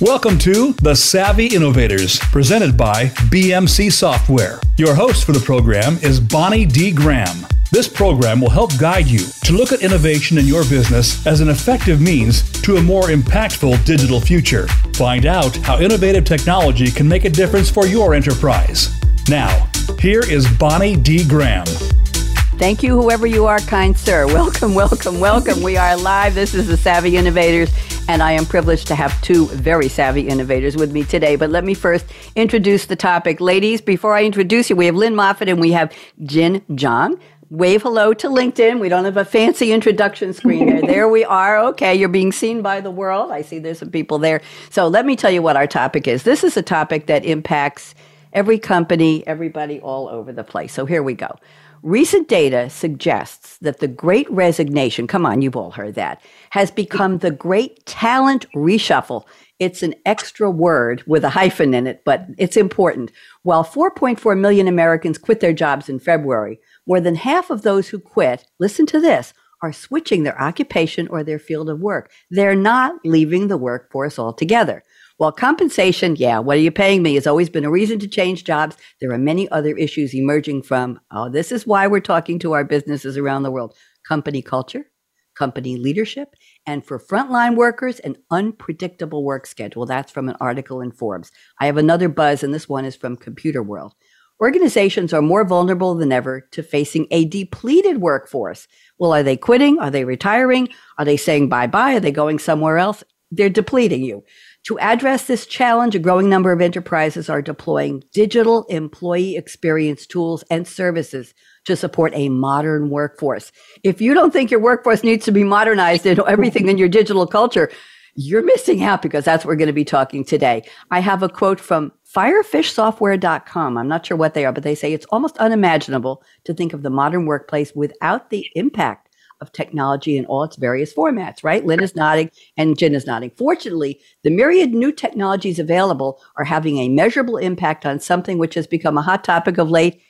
Welcome to The Savvy Innovators, presented by BMC Software. Your host for the program is Bonnie D. Graham. This program will help guide you to look at innovation in your business as an effective means to a more impactful digital future. Find out how innovative technology can make a difference for your enterprise. Now, here is Bonnie D. Graham. Thank you, whoever you are, kind sir. Welcome, welcome, welcome. We are live. This is the Savvy Innovators, and I am privileged to have two very savvy innovators with me today. But let me first introduce the topic. Ladies, before I introduce you, we have Lynn Moffat and we have Jin Zhang. Wave hello to LinkedIn. We don't have a fancy introduction screen there. there we are. Okay, you're being seen by the world. I see there's some people there. So let me tell you what our topic is. This is a topic that impacts every company, everybody all over the place. So here we go. Recent data suggests that the great resignation, come on, you've all heard that, has become the great talent reshuffle. It's an extra word with a hyphen in it, but it's important. While 4.4 million Americans quit their jobs in February, more than half of those who quit, listen to this, are switching their occupation or their field of work. They're not leaving the workforce altogether. While compensation, yeah, what are you paying me, has always been a reason to change jobs, there are many other issues emerging from, oh, this is why we're talking to our businesses around the world company culture, company leadership, and for frontline workers, an unpredictable work schedule. That's from an article in Forbes. I have another buzz, and this one is from Computerworld. Organizations are more vulnerable than ever to facing a depleted workforce. Well, are they quitting? Are they retiring? Are they saying bye bye? Are they going somewhere else? They're depleting you. To address this challenge, a growing number of enterprises are deploying digital employee experience tools and services to support a modern workforce. If you don't think your workforce needs to be modernized and everything in your digital culture, you're missing out because that's what we're going to be talking today. I have a quote from firefishsoftware.com. I'm not sure what they are, but they say it's almost unimaginable to think of the modern workplace without the impact of technology in all its various formats, right? Lynn is nodding and Jen is nodding. Fortunately, the myriad new technologies available are having a measurable impact on something which has become a hot topic of late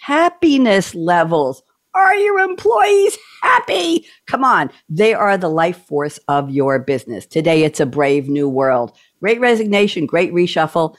happiness levels. Are your employees happy? Come on. They are the life force of your business. Today, it's a brave new world. Great resignation, great reshuffle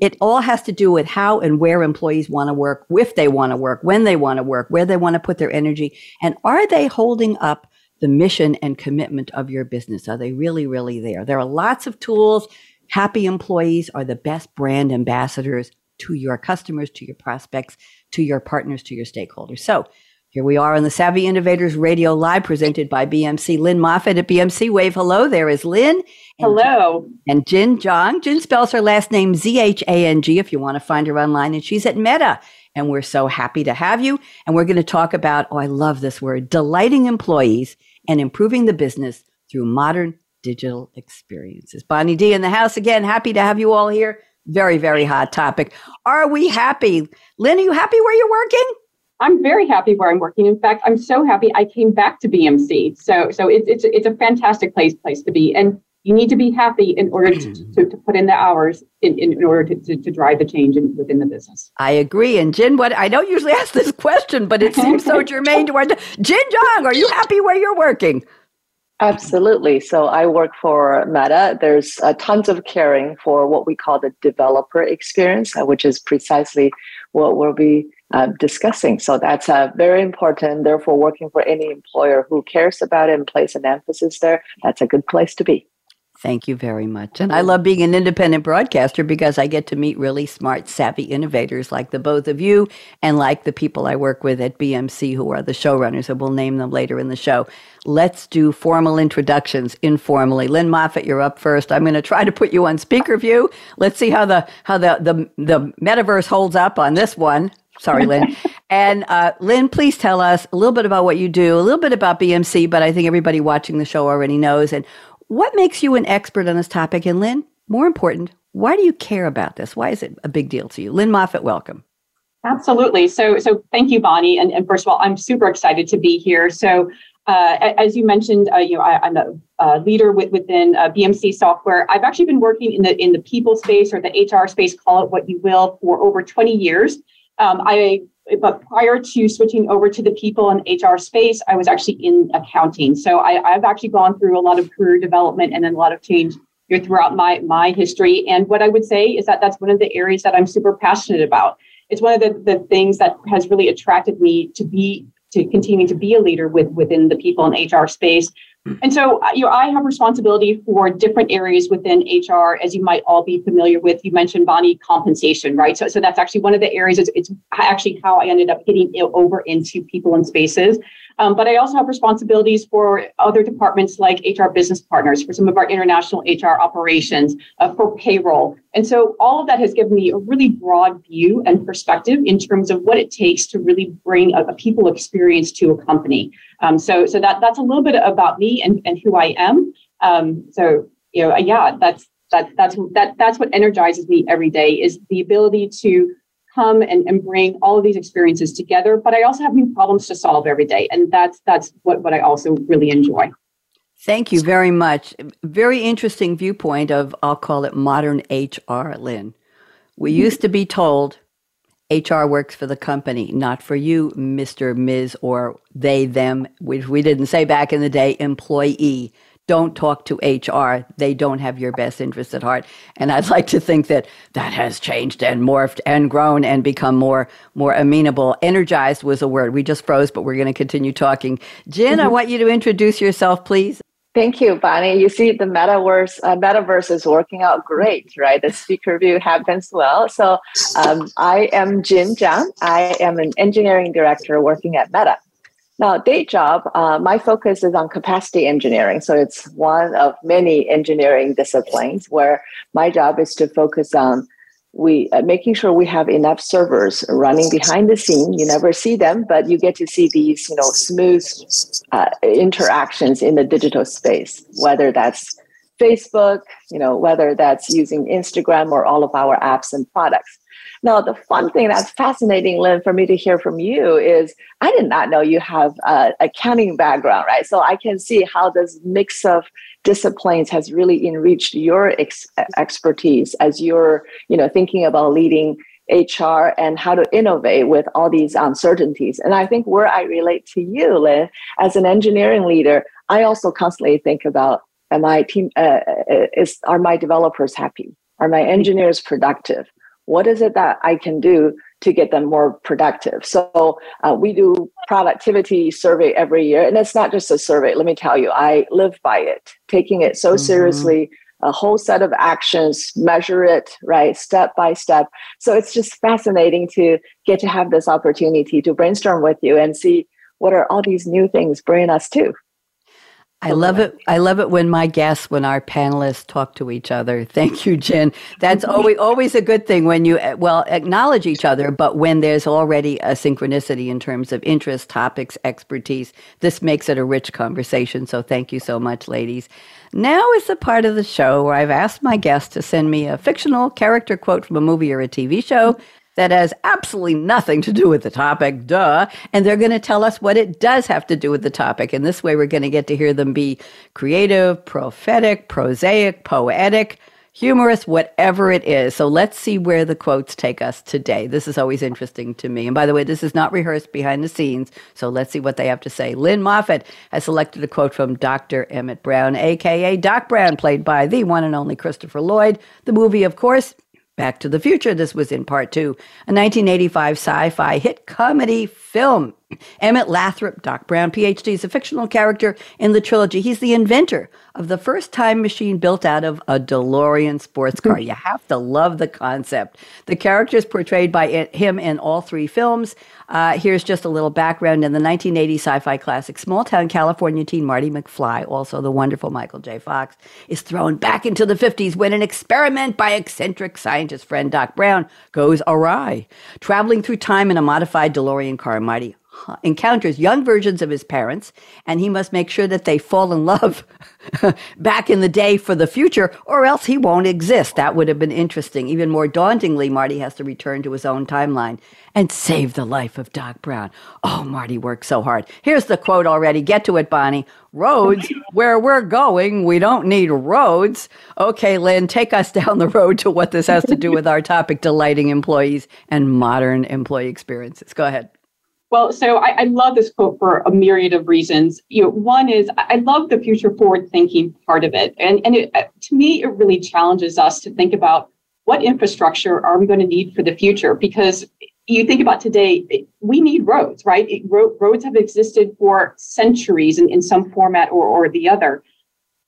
it all has to do with how and where employees want to work, if they want to work, when they want to work, where they want to put their energy, and are they holding up the mission and commitment of your business? Are they really, really there? There are lots of tools. Happy employees are the best brand ambassadors to your customers, to your prospects, to your partners, to your stakeholders. So here we are on the Savvy Innovators Radio Live, presented by BMC. Lynn Moffat at BMC. Wave hello. There is Lynn. And hello. And Jin Zhang. Jin spells her last name Z H A N G if you want to find her online. And she's at Meta. And we're so happy to have you. And we're going to talk about, oh, I love this word, delighting employees and improving the business through modern digital experiences. Bonnie D in the house again. Happy to have you all here. Very, very hot topic. Are we happy? Lynn, are you happy where you're working? I'm very happy where I'm working. In fact, I'm so happy I came back to BMC. So so it's it's it's a fantastic place place to be. And you need to be happy in order to, to, to put in the hours in, in, order to, to, to drive the change in, within the business. I agree. And Jin, what I don't usually ask this question, but it seems so germane to our Jin Zhang, are you happy where you're working? Absolutely. So I work for Meta. There's uh, tons of caring for what we call the developer experience, uh, which is precisely what we'll be uh, discussing. So that's uh, very important. Therefore, working for any employer who cares about it and places an emphasis there, that's a good place to be. Thank you very much. And I love being an independent broadcaster because I get to meet really smart, savvy innovators like the both of you and like the people I work with at BMC who are the showrunners, and we'll name them later in the show. Let's do formal introductions informally. Lynn Moffat, you're up first. I'm going to try to put you on speaker view. Let's see how the how the the, the metaverse holds up on this one. Sorry, Lynn. and uh, Lynn, please tell us a little bit about what you do, a little bit about BMC, but I think everybody watching the show already knows, and what makes you an expert on this topic? And Lynn, more important, why do you care about this? Why is it a big deal to you? Lynn Moffat, welcome. Absolutely. So, so thank you, Bonnie. And, and first of all, I'm super excited to be here. So, uh, as you mentioned, uh, you know, I, am a, leader with, within uh, BMC software. I've actually been working in the in the people space or the HR space, call it what you will, for over 20 years. Um, I but prior to switching over to the people and HR space, I was actually in accounting. So I, have actually gone through a lot of career development and then a lot of change throughout my my history. And what I would say is that that's one of the areas that I'm super passionate about. It's one of the, the things that has really attracted me to be to continue to be a leader with within the people and HR space and so, uh, you know, I have responsibility for different areas within HR, as you might all be familiar with. You mentioned Bonnie compensation, right? So, so that's actually one of the areas. It's, it's actually how I ended up getting over into people and spaces. Um, but I also have responsibilities for other departments like HR business partners, for some of our international HR operations, uh, for payroll. And so all of that has given me a really broad view and perspective in terms of what it takes to really bring a, a people experience to a company. Um, so, so that that's a little bit about me and, and who I am. Um, so, you know, yeah, that's that that's that that's what energizes me every day is the ability to come and, and bring all of these experiences together but i also have new problems to solve every day and that's that's what, what i also really enjoy. Thank you very much. Very interesting viewpoint of i'll call it modern hr lynn. We mm-hmm. used to be told hr works for the company not for you mr ms or they them which we didn't say back in the day employee don't talk to HR. They don't have your best interest at heart. And I'd like to think that that has changed and morphed and grown and become more more amenable. Energized was a word. We just froze, but we're going to continue talking. Jen, mm-hmm. I want you to introduce yourself, please. Thank you, Bonnie. You see, the metaverse uh, metaverse is working out great, right? The speaker view happens well. So, um, I am Jin Zhang. I am an engineering director working at Meta. Now, day job, uh, my focus is on capacity engineering. So it's one of many engineering disciplines where my job is to focus on we uh, making sure we have enough servers running behind the scene. You never see them, but you get to see these, you know, smooth uh, interactions in the digital space, whether that's Facebook, you know, whether that's using Instagram or all of our apps and products. Now, the fun thing that's fascinating, Lynn, for me to hear from you is I did not know you have a accounting background, right? So I can see how this mix of disciplines has really enriched your ex- expertise as you're, you know, thinking about leading HR and how to innovate with all these uncertainties. And I think where I relate to you, Lynn, as an engineering leader, I also constantly think about am I team uh, uh is are my developers happy? Are my engineers productive? What is it that I can do to get them more productive? So uh, we do productivity survey every year, and it's not just a survey. Let me tell you, I live by it, taking it so mm-hmm. seriously. A whole set of actions, measure it right step by step. So it's just fascinating to get to have this opportunity to brainstorm with you and see what are all these new things bringing us to. I love it. I love it when my guests, when our panelists talk to each other. Thank you, Jen. That's always always a good thing when you eh, well acknowledge each other, but when there's already a synchronicity in terms of interest, topics, expertise, this makes it a rich conversation. So thank you so much, ladies. Now is the part of the show where I've asked my guests to send me a fictional character quote from a movie or a TV show that has absolutely nothing to do with the topic, duh. And they're going to tell us what it does have to do with the topic. And this way, we're going to get to hear them be creative, prophetic, prosaic, poetic, humorous, whatever it is. So let's see where the quotes take us today. This is always interesting to me. And by the way, this is not rehearsed behind the scenes. So let's see what they have to say. Lynn Moffat has selected a quote from Dr. Emmett Brown, aka Doc Brown, played by the one and only Christopher Lloyd. The movie, of course, Back to the Future. This was in part two, a 1985 sci fi hit comedy film. Emmett Lathrop, Doc Brown, PhD, is a fictional character in the trilogy. He's the inventor of the first time machine built out of a DeLorean sports car. You have to love the concept. The character is portrayed by him in all three films. Uh, here's just a little background in the 1980 sci fi classic Small Town California teen Marty McFly, also the wonderful Michael J. Fox, is thrown back into the 50s when an experiment by eccentric scientist friend Doc Brown goes awry. Traveling through time in a modified DeLorean car, Marty encounters young versions of his parents, and he must make sure that they fall in love back in the day for the future, or else he won't exist. That would have been interesting. Even more dauntingly, Marty has to return to his own timeline and save the life of Doc Brown. Oh, Marty worked so hard. Here's the quote already. Get to it, Bonnie. Roads, where we're going, we don't need roads. Okay, Lynn, take us down the road to what this has to do with our topic delighting employees and modern employee experiences. Go ahead. Well, so I, I, love this quote for a myriad of reasons. You know, one is I love the future forward thinking part of it, and and it, uh, to me, it really challenges us to think about what infrastructure are we going to need for the future because you think about today, we need roads, right? It, ro- roads have existed for centuries in, in some format or, or the other.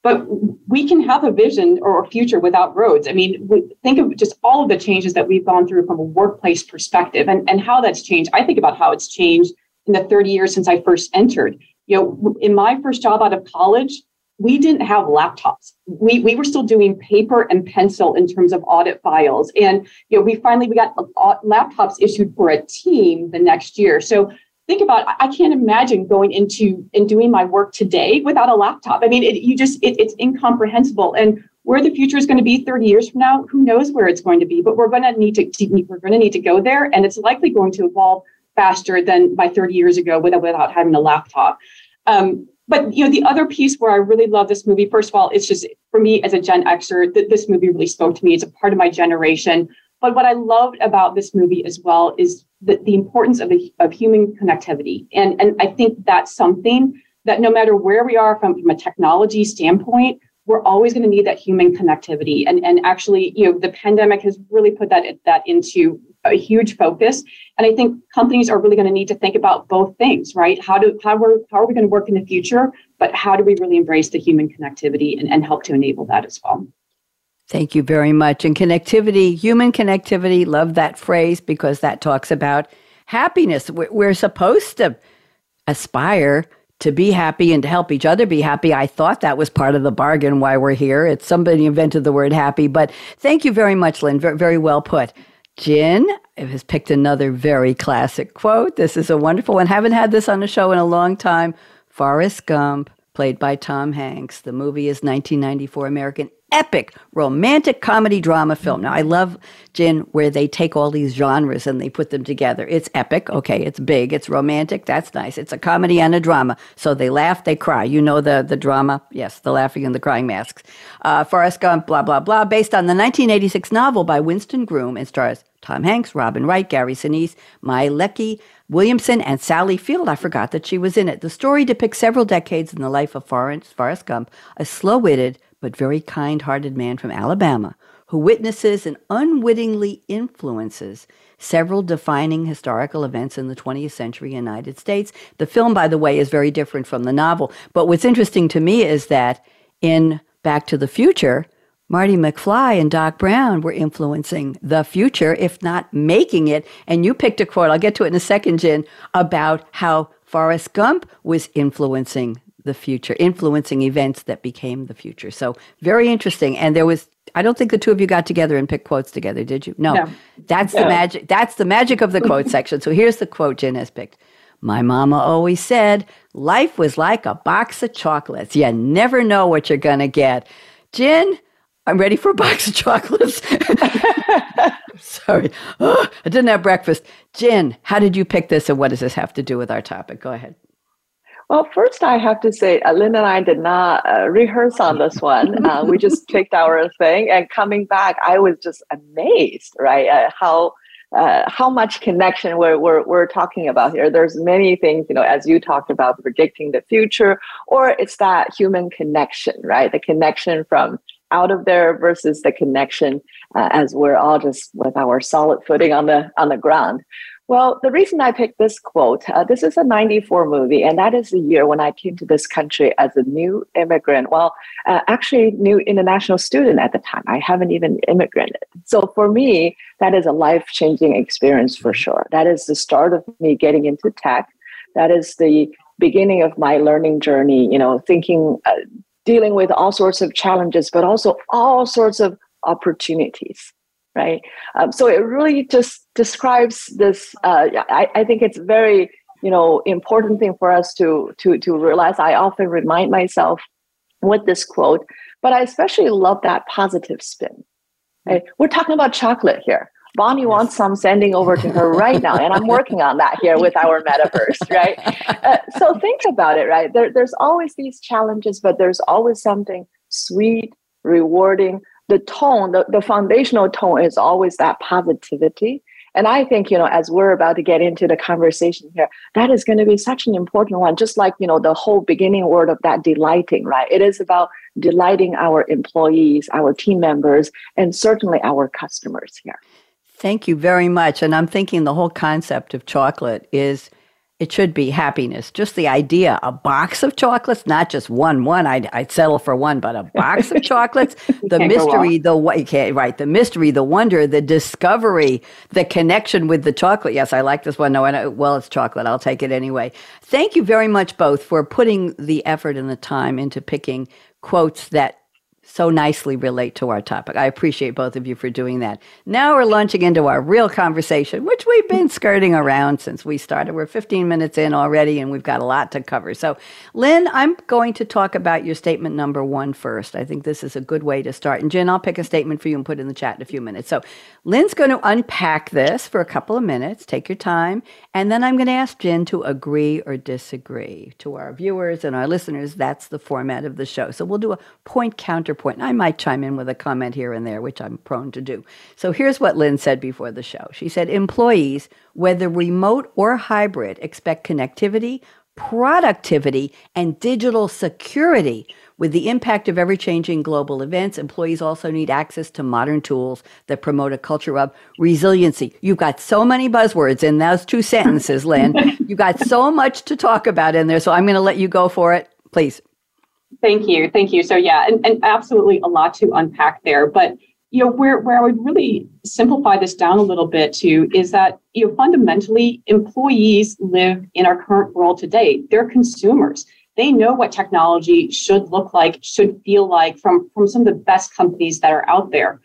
But we can have a vision or a future without roads. I mean, think of just all of the changes that we've gone through from a workplace perspective and, and how that's changed. I think about how it's changed in the 30 years since I first entered. You know, in my first job out of college, we didn't have laptops. We, we were still doing paper and pencil in terms of audit files. And you know, we finally we got uh, laptops issued for a team the next year. So think about I can't imagine going into and doing my work today without a laptop. I mean, it, you just it, it's incomprehensible. And where the future is going to be 30 years from now, who knows where it's going to be? But we're going to need to, we're going to need to go there, and it's likely going to evolve faster than by 30 years ago without without having a laptop. Um, but you know the other piece where i really love this movie first of all it's just for me as a gen xer th- this movie really spoke to me it's a part of my generation but what i loved about this movie as well is the, the importance of, the, of human connectivity and, and i think that's something that no matter where we are from, from a technology standpoint we're always going to need that human connectivity and, and actually you know the pandemic has really put that that into a huge focus. And I think companies are really going to need to think about both things, right? How do how we're how are we going to work in the future, but how do we really embrace the human connectivity and, and help to enable that as well? Thank you very much. And connectivity, human connectivity, love that phrase because that talks about happiness. We're, supposed to aspire to be happy and to help each other be happy. I thought that was part of the bargain why we're here. It's somebody invented the word happy, but thank you very much, Lynn. Very well put. Jin has picked another very classic quote. This is a wonderful one. Haven't had this on the show in a long time. Forrest Gump, played by Tom Hanks. The movie is 1994 American epic romantic comedy drama film. Now, I love, Jin, where they take all these genres and they put them together. It's epic. Okay, it's big. It's romantic. That's nice. It's a comedy and a drama. So they laugh, they cry. You know the, the drama? Yes, the laughing and the crying masks. Uh, Forrest Gump, blah, blah, blah, based on the 1986 novel by Winston Groom and stars Tom Hanks, Robin Wright, Gary Sinise, Mykelti, Williamson, and Sally Field. I forgot that she was in it. The story depicts several decades in the life of Forrest, Forrest Gump, a slow witted but very kind hearted man from Alabama who witnesses and unwittingly influences several defining historical events in the 20th century United States. The film, by the way, is very different from the novel. But what's interesting to me is that in Back to the Future, Marty McFly and Doc Brown were influencing the future, if not making it. And you picked a quote, I'll get to it in a second, Jin, about how Forrest Gump was influencing the future, influencing events that became the future. So very interesting. And there was, I don't think the two of you got together and picked quotes together, did you? No. no. That's no. the magic. That's the magic of the quote section. So here's the quote Jin has picked. My mama always said life was like a box of chocolates. You never know what you're going to get. Jin, I'm ready for a box of chocolates. Sorry. Oh, I didn't have breakfast. Jin, how did you pick this and what does this have to do with our topic? Go ahead. Well, first I have to say, uh, Lynn and I did not uh, rehearse on this one. Uh, we just picked our thing, and coming back, I was just amazed, right? Uh, how uh, how much connection we're, we're we're talking about here. There's many things, you know, as you talked about predicting the future, or it's that human connection, right? The connection from out of there versus the connection uh, as we're all just with our solid footing on the on the ground. Well, the reason I picked this quote, uh, this is a 94 movie, and that is the year when I came to this country as a new immigrant. Well, uh, actually, new international student at the time. I haven't even immigrated. So for me, that is a life changing experience for sure. That is the start of me getting into tech. That is the beginning of my learning journey, you know, thinking, uh, dealing with all sorts of challenges, but also all sorts of opportunities right? Um, so it really just describes this. Uh, I, I think it's very you know important thing for us to to to realize. I often remind myself with this quote, but I especially love that positive spin. Right? We're talking about chocolate here. Bonnie yes. wants some sending over to her right now, and I'm working on that here with our metaverse, right? Uh, so think about it, right? There, there's always these challenges, but there's always something sweet, rewarding, the tone, the, the foundational tone is always that positivity. And I think, you know, as we're about to get into the conversation here, that is going to be such an important one, just like, you know, the whole beginning word of that delighting, right? It is about delighting our employees, our team members, and certainly our customers here. Thank you very much. And I'm thinking the whole concept of chocolate is it should be happiness. Just the idea, a box of chocolates, not just one. One, I'd, I'd settle for one, but a box of chocolates. the mystery, the you can't right, the mystery, the wonder, the discovery, the connection with the chocolate. Yes, I like this one. No, I well, it's chocolate. I'll take it anyway. Thank you very much, both, for putting the effort and the time into picking quotes that so nicely relate to our topic. I appreciate both of you for doing that. Now we're launching into our real conversation, which we've been skirting around since we started. We're 15 minutes in already, and we've got a lot to cover. So, Lynn, I'm going to talk about your statement number one first. I think this is a good way to start. And Jen, I'll pick a statement for you and put it in the chat in a few minutes. So, Lynn's going to unpack this for a couple of minutes. Take your time. And then I'm going to ask Jen to agree or disagree. To our viewers and our listeners, that's the format of the show. So, we'll do a point counterpoint. I might chime in with a comment here and there, which I'm prone to do. So here's what Lynn said before the show. She said, Employees, whether remote or hybrid, expect connectivity, productivity, and digital security. With the impact of ever changing global events, employees also need access to modern tools that promote a culture of resiliency. You've got so many buzzwords in those two sentences, Lynn. You've got so much to talk about in there. So I'm going to let you go for it. Please. Thank you. Thank you. So yeah, and, and absolutely a lot to unpack there. But you know, where, where I would really simplify this down a little bit too is that, you know, fundamentally employees live in our current world today. They're consumers. They know what technology should look like, should feel like from, from some of the best companies that are out there.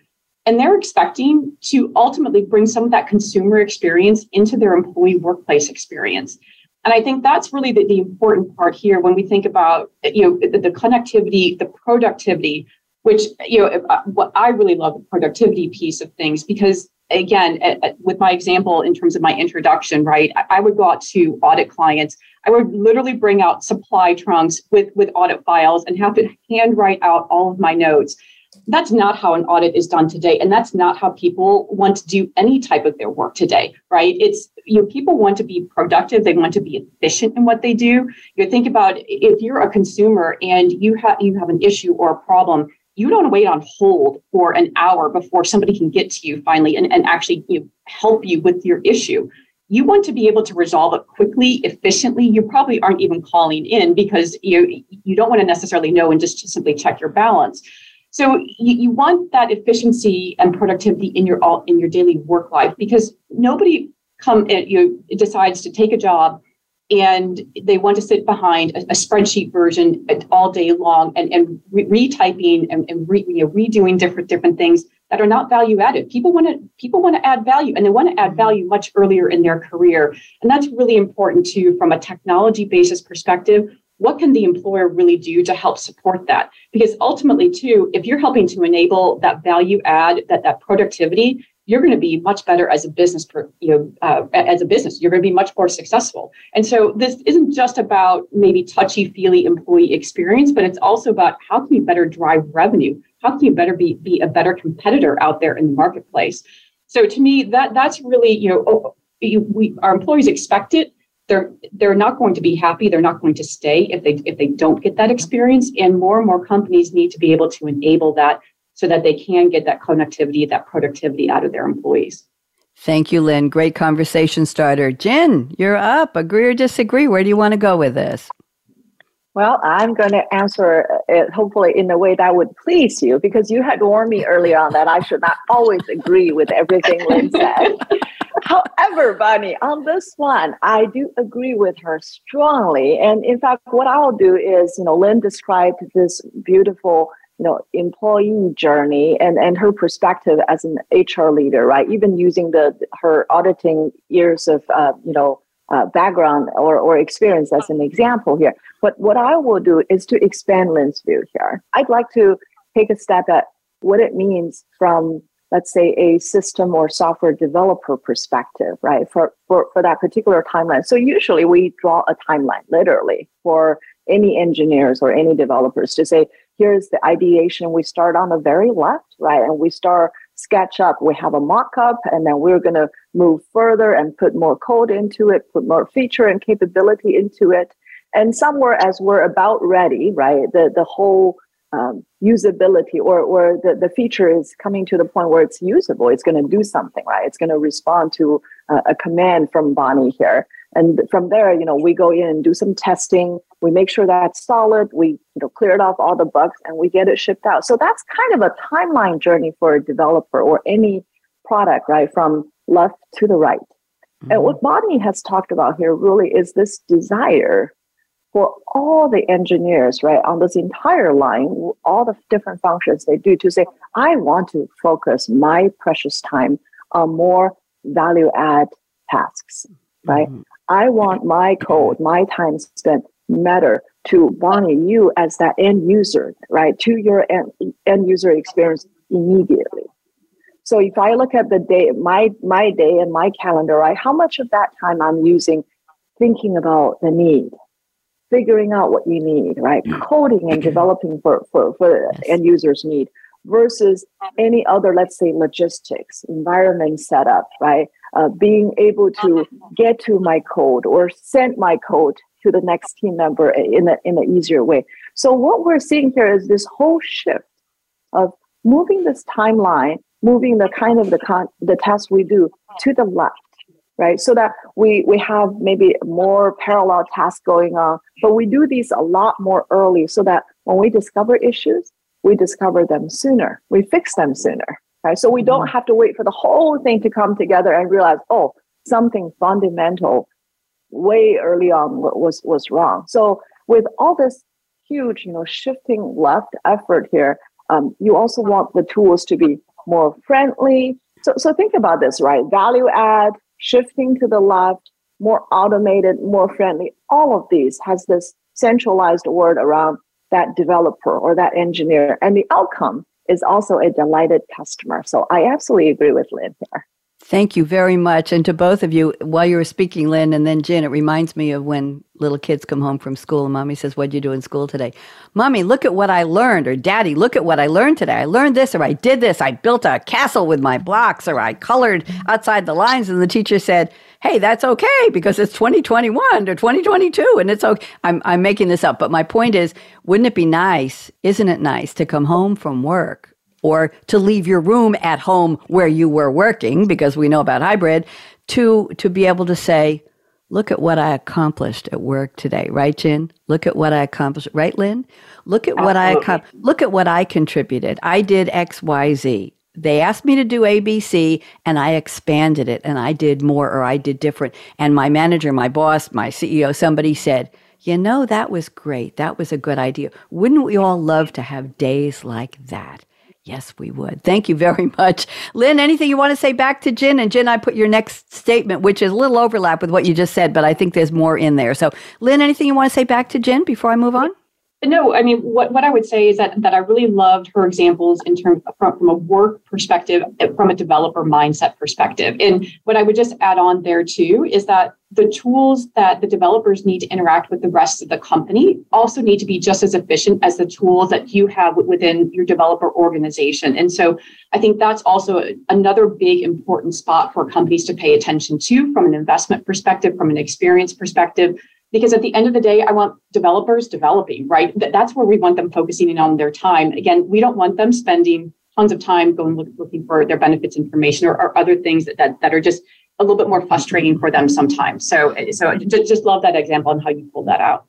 And they're expecting to ultimately bring some of that consumer experience into their employee workplace experience. And I think that's really the, the important part here when we think about you know the, the connectivity, the productivity, which you know uh, what I really love the productivity piece of things because again with my example in terms of my introduction right I, I, would go out to audit clients. I would literally bring out supply trunks with with audit files and have to handwrite out all of my notes. That's not how an audit is done today and that's not how people want to do any type of their work today right? It's you know people want to be productive. They want to be efficient in what they do. You think about if you're a consumer and you have you have an issue or a problem you don't wait on hold for an hour before somebody can get to you finally and, and actually you know, help you with your issue. You want to be able to resolve it quickly efficiently. You probably aren't even calling in because you you don't want to necessarily know and just simply check your balance. So you, you want that efficiency and productivity in your all in your daily work life because nobody come eh, you know, decides to take a job and they want to sit behind a, a spreadsheet version all day long and, and re- retyping and, and re, you know, redoing different different things that are not value added. People want to people want to add value and they want to add mm-hmm. value much earlier in their career. And that's really important too from a technology basis perspective what can the employer really do to help support that because ultimately too if you're helping to enable that value add that that productivity you're going to be much better as a business per, you know uh, as a business. You're going to be much more successful. And so this isn't just about maybe touchy feely employee experience but it's also about how can you better drive revenue? How can you better be be a better competitor out there in the marketplace? So to me that that's really you know oh, we our employees expect it. They're they're not going to be happy. They're not going to stay if they if they don't get that experience. And more and more companies need to be able to enable that so that they can get that connectivity that productivity out of their employees. Thank you lynn. Great conversation starter. Jen you're up. Agree or disagree? Where do you want to go with this? Well, I'm going to answer it hopefully in a way that would please you because you had warned me earlier on that I should not always agree with everything Lynn said. However, Bonnie, on this one, I do agree with her strongly. And in fact, what I'll do is, you know, Lynn described this beautiful, you know, employee journey and, and her perspective as an HR leader, right? Even using the her auditing years of, uh, you know, uh, background or, or experience as an example here. But what I will do is to expand Lynn's view here. I'd like to take a step at what it means from let's say a system or software developer perspective right for, for for that particular timeline so usually we draw a timeline literally for any engineers or any developers to say here's the ideation we start on the very left right and we start sketch up, we have a mock up, and then we're going to move further and put more code into it, put more feature and capability into it. And somewhere as we're about ready, right, the, the whole um, usability or, or the, the feature is coming to the point where it's usable, it's going to do something, right? It's going to respond to a command from Bonnie here. And from there, you know, we go in and do some testing. We make sure that's solid. We, you know, clear it off all the bugs and we get it shipped out. So that's kind of a timeline journey for a developer or any product, right? From left to the right. Mm-hmm. And what Bonnie has talked about here really is this desire for all the engineers, right, on this entire line, all the different functions they do to say, I want to focus my precious time on more value add tasks, right? Mm-hmm. I want my code, my time spent matter to Bonnie, you as that end user, right? To your end, end user experience immediately. So if I look at the day, my my day and my calendar, right? How much of that time I'm using thinking about the need, figuring out what you need, right? Coding and developing for for, for yes. end users need versus any other, let's say, logistics, environment setup, right? uh, being able to get to my code or send my code to the next team member in a, in an easier way. So what we're seeing here is this whole shift of moving this timeline, moving the kind of the con- the tasks we do to the left, right? So that we we have maybe more parallel tasks going on, but we do these a lot more early so that when we discover issues, we discover them sooner, we fix them sooner, Right? So we don't mm-hmm. have to wait for the whole thing to come together and realize, oh, something fundamental way early on was was wrong. So with all this huge, you know, shifting left effort here, um, you also want the tools to be more friendly. So so think about this, right? Value add, shifting to the left, more automated, more friendly. All of these has this centralized word around that developer or that engineer, and the outcome is also a delighted customer. So I absolutely agree with Lynn here. Thank you very much. And to both of you, while you were speaking, Lynn and then Jen, it reminds me of when little kids come home from school and mommy says, What'd you do in school today? Mommy, look at what I learned. Or Daddy, look at what I learned today. I learned this, or I did this. I built a castle with my blocks, or I colored outside the lines. And the teacher said, Hey, that's okay because it's 2021 or 2022 and it's okay. I'm, I'm making this up. But my point is, wouldn't it be nice, isn't it nice to come home from work or to leave your room at home where you were working because we know about hybrid to to be able to say look at what i accomplished at work today. Right jen? Look at what i accomplished. Right lynn? Look at Absolutely. what i accomplished look at what i contributed. I did xyz they asked me to do abc and i expanded it and i did more or i did different. And my manager my boss my ceo somebody said you know that was great. That was a good idea. Wouldn't we all love to have days like that Yes, we would. Thank you very much. Lynn, anything you want to say back to Jen? And Jen, I put your next statement, which is a little overlap with what you just said, but I think there's more in there. So, Lynn, anything you want to say back to Jen before I move on? No, I mean, what, what I would say is that, that I really loved her examples in terms from, from a work perspective, eh, from a developer mindset perspective. And what I would just add on there too is that the tools that the developers need to interact with the rest of the company also need to be just as efficient as the tools that you have within your developer organization. And so I think that's also another big important spot for companies to pay attention to from an investment perspective, from an experience perspective because at the end of the day i want developers developing right that's where we want them focusing in on their time again we don't want them spending tons of time going look, looking for their benefits information or, or other things that, that, that are just a little bit more frustrating for them sometimes so so just, just love that example and how you pulled that out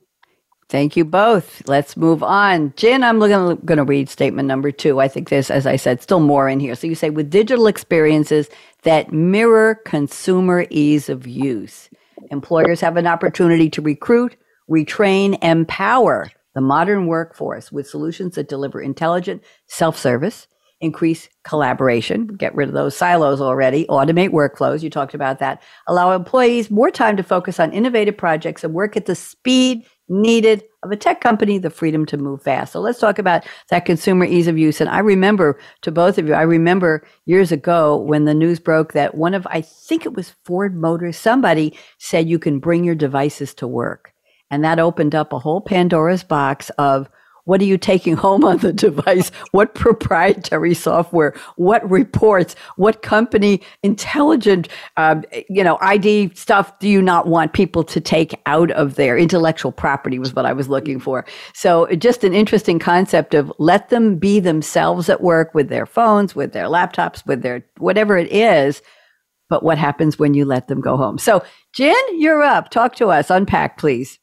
Thank you both. Let's move on. Jen, I'm going to read statement number two. I think there's, as I said, still more in here. So you say, with digital experiences that mirror consumer ease of use. Employers have an opportunity to recruit, retrain, empower the modern workforce with solutions that deliver intelligent self service, increase collaboration, get rid of those silos already, automate workflows. You talked about that. Allow employees more time to focus on innovative projects and work at the speed needed of a tech company the freedom to move fast. So let's talk about that consumer ease of use. And I remember to both of you, I remember years ago when the news broke that one of, I think it was Ford Motors, somebody said you can bring your devices to work. And that opened up a whole Pandora's box of what are you taking home on the device? What proprietary software? What reports? What company intelligent, um, you know, ID stuff do you not want people to take out of their Intellectual property was what I was looking for. So just an interesting concept of let them be themselves at work with their phones, with their laptops, with their whatever it is. But what happens when you let them go home? So, Jen, you're up. Talk to us. Unpack, please.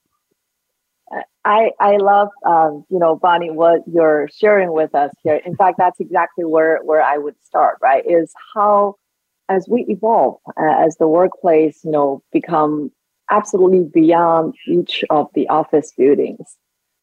I, I love, um, you know, Bonnie, what you're sharing with us here. In fact, that's exactly where, where I would start, right? Is how, as we evolve, uh, as the workplace, you know, become absolutely beyond each of the office buildings,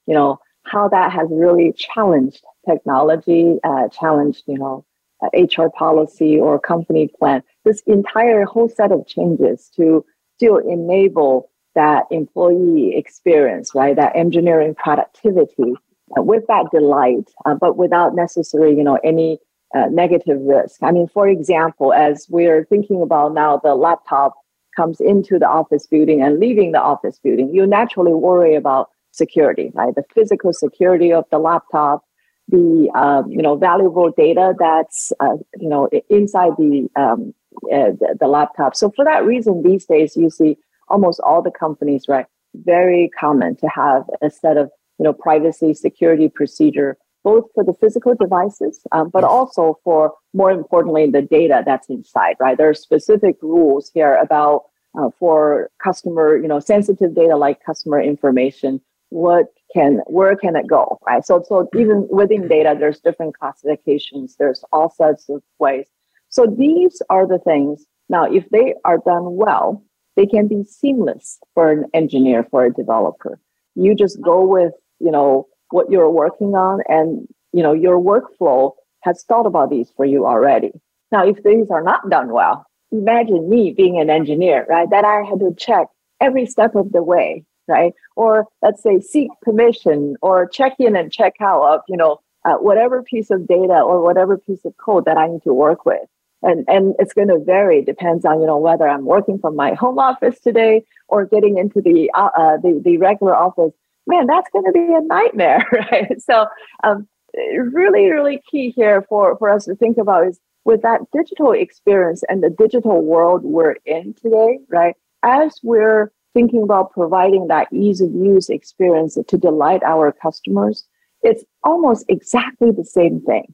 you know, how that has really challenged technology, uh, challenged, you know, uh, HR policy or company plan. This entire whole set of changes to still enable that employee experience, right? That engineering productivity uh, with that delight, uh, but without necessarily, you know, any uh, negative risk. I mean, for example, as we're thinking about now, the laptop comes into the office building and leaving the office building, you naturally worry about security, right? The physical security of the laptop, the um, you know valuable data that's uh, you know inside the, um, uh, the the laptop. So for that reason, these days you see almost all the companies, right? Very common to have a set of you know privacy security procedure both for the physical devices, um, but also for more importantly the data that's inside. Right, there are specific rules here about uh, for customer you know sensitive data like customer information. What can where can it go? Right. So so even within data, there's different classifications. There's all sorts of ways. So these are the things. Now, if they are done well, they can be seamless for an engineer, for a developer. You just go with, you know, what you're working on and, you know, your workflow has thought about these for you already. Now, if these are not done well, imagine me being an engineer, right? That I had to check every step of the way, right? Or let's say seek permission or check in and check out of, you know, uh, whatever piece of data or whatever piece of code that I need to work with and and it's going to vary depends on you know whether i'm working from my home office today or getting into the uh, uh, the, the regular office. Man that's going to be a nightmare right? So um, really really key here for for us to think about is with that digital experience and the digital world we're in today right? As we're thinking about providing that ease of use experience to delight our customers it's almost exactly the same thing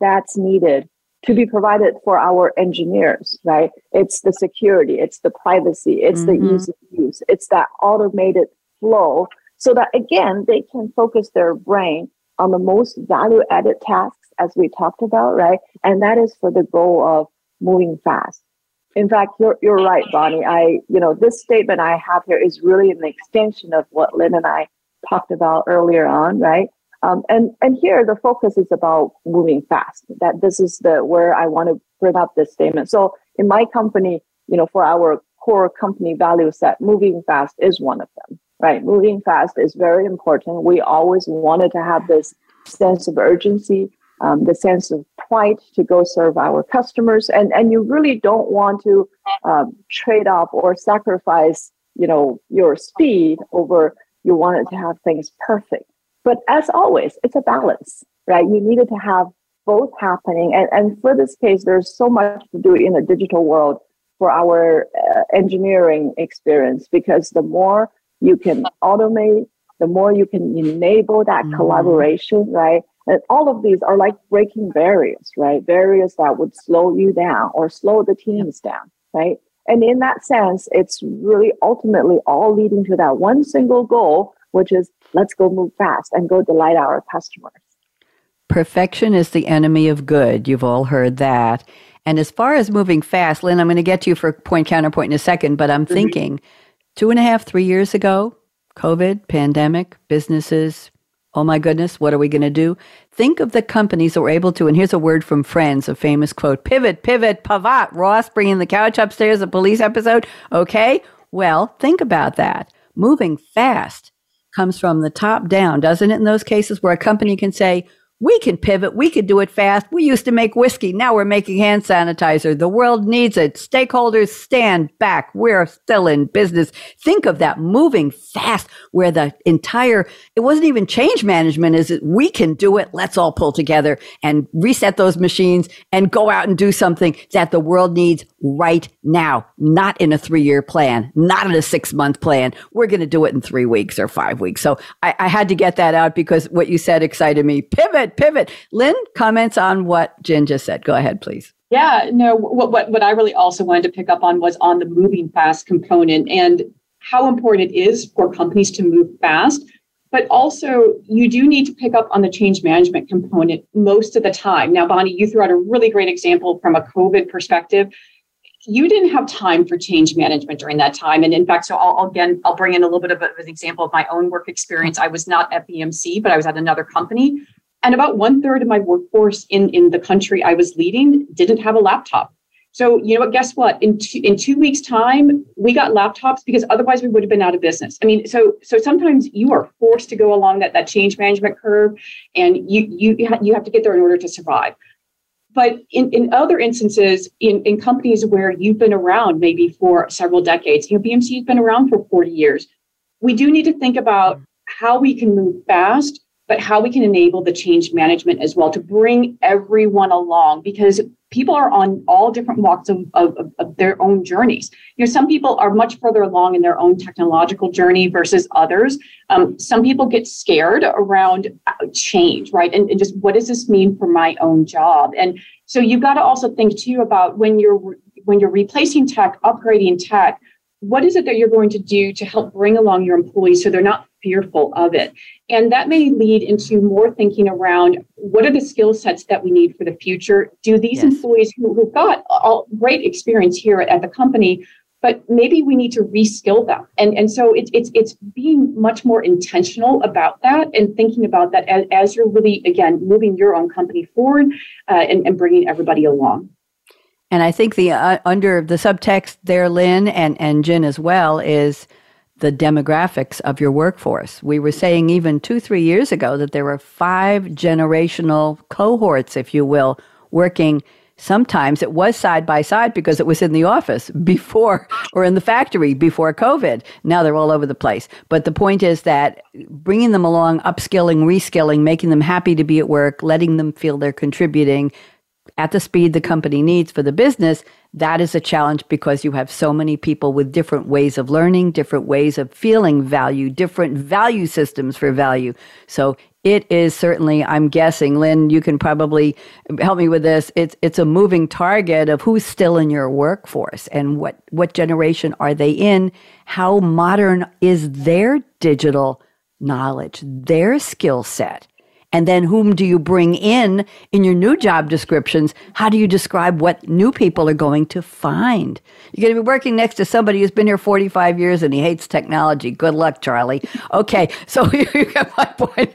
that's needed to be provided for our engineers, right? It's the security, it's the privacy, it's mm-hmm. the ease of use, it's that automated flow so that again, they can focus their brain on the most value added tasks as we talked about, right? And that is for the goal of moving fast. In fact, you're, you're right, Bonnie. I, you know, this statement I have here is really an extension of what Lynn and I talked about earlier on, right? Um, and and here the focus is about moving fast. That this is the where I want to bring up this statement. So in my company, you know, for our core company value set, moving fast is one of them. Right, moving fast is very important. We always wanted to have this sense of urgency, um, the sense of pride to go serve our customers, and and you really don't want to um, trade off or sacrifice, you know, your speed over you wanted to have things perfect but as always, it's a balance, right? You needed to have both happening. And, and for this case, there's so much to do in the digital world for our uh, engineering experience because the more you can automate, the more you can enable that mm. collaboration, right? And all of these are like breaking barriers, right? Barriers that would slow you down or slow the teams down, right? And in that sense, it's really ultimately all leading to that one single goal, which is let's go move fast and go delight our customers. Perfection is the enemy of good. You've all heard that. And as far as moving fast, Lynn, I'm going to get to you for point counterpoint in a second, but I'm mm-hmm. thinking two and a half, three years ago, COVID, pandemic, businesses, oh my goodness, what are we going to do? Think of the companies that were able to, and here's a word from Friends, a famous quote pivot, pivot, pivot. Ross bringing the couch upstairs, a police episode. Okay, well, think about that. Moving fast comes from the top down, doesn't it? In those cases where a company can say, We can pivot. We could do it fast. We used to make whiskey. Now we're making hand sanitizer. The world needs it. Stakeholders stand back. We're still in business. Think of that moving fast where the entire, it wasn't even change management is it we can do it. Let's all pull together and reset those machines and go out and do something that the world needs right now, not in a three year plan, not in a six month plan. We're going to do it in three weeks or five weeks. So I, I had to get that out because what you said excited me. Pivot, pivot. Lynn, comments on what Jen just said. Go ahead, please. Yeah, no, what, what, what I really also wanted to pick up on was on the moving fast component and how important it is for companies to move fast. But also, you do need to pick up on the change management component most of the time. Now, Bonnie, you threw out a really great example from a COVID perspective you didn't have time for change management during that time. And in fact, so I'll, again, I'll bring in a little bit of, an example of my own work experience. I was not at BMC, but I was at another company. And about one third of my workforce in, in the country I was leading didn't have a laptop. So, you know what? Guess what? In two, in two weeks' time, we got laptops because otherwise we would have been out of business. I mean, so so sometimes you are forced to go along that that change management curve, and you you you have to get there in order to survive. But in, in other instances, in, in companies where you've been around maybe for several decades, you know, BMC has been around for 40 years, we do need to think about how we can move fast, but how we can enable the change management as well to bring everyone along because people are on all different walks of, of, of, their own journeys. You know, some people are much further along in their own technological journey versus others. Um, some people get scared around uh, change, right? And, and just what does this mean for my own job? And so you've got to also think too about when you're when you're replacing tech, upgrading tech, what is it that you're going to do to help bring along your employees so they're not fearful of it? And that may lead into more thinking around what are the skill sets that we need for the future? Do these yes. employees who, who've got all great experience here at, at the company, but maybe we need to reskill them. And, and so it, it's, it's being much more intentional about that and thinking about that as, as you're really, again, moving your own company forward uh, and, and bringing everybody along. And I think the uh, under the subtext there, Lynn and, and Jen as well, is the demographics of your workforce. We were saying even two, three years ago that there were five generational cohorts, if you will, working. Sometimes it was side by side because it was in the office before or in the factory before COVID. Now they're all over the place. But the point is that bringing them along, upskilling, reskilling, making them happy to be at work, letting them feel they're contributing, at the speed the company needs for the business, that is a challenge because you have so many people with different ways of learning, different ways of feeling value, different value systems for value. So it is certainly, I'm guessing, Lynn, you can probably help me with this. It's it's a moving target of who's still in your workforce and what what generation are they in? How modern is their digital knowledge, their skill set? And then whom do you bring in in your new job descriptions? How do you describe what new people are going to find? You're going to be working next to somebody who's been here 45 years and he hates technology. Good luck, Charlie. Okay, so you got my point.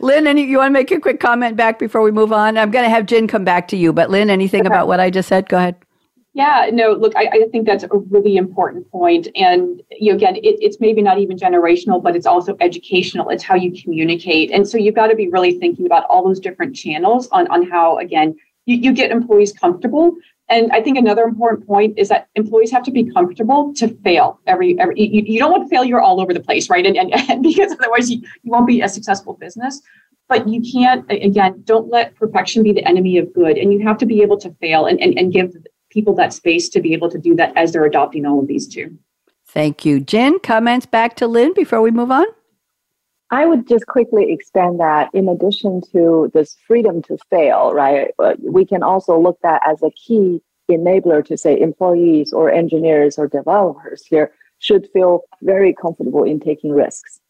Lynn, any, you want to make a quick comment back before we move on? I'm going to have Jen come back to you, but Lynn, anything okay. about what I just said? Go ahead. Yeah, no, look, I, I, think that's a really important point. And you know, again, it, it's maybe not even generational, but it's also educational. It's how you communicate. And so you've got to be really thinking about all those different channels on, on how, again, you, you get employees comfortable. And I think another important point is that employees have to be comfortable to fail every, every you, you don't want failure all over the place, right? And, and, and because otherwise you, you won't be a successful business but you can't again don't let perfection be the enemy of good and you have to be able to fail and, and, and give people that space to be able to do that as they're adopting all of these too. Thank you. Jen, comments back to Lynn before we move on? I would just quickly expand that in addition to this freedom to fail, right? Uh, we can also look at as a key enabler to say employees or engineers or developers here should feel very comfortable in taking risks.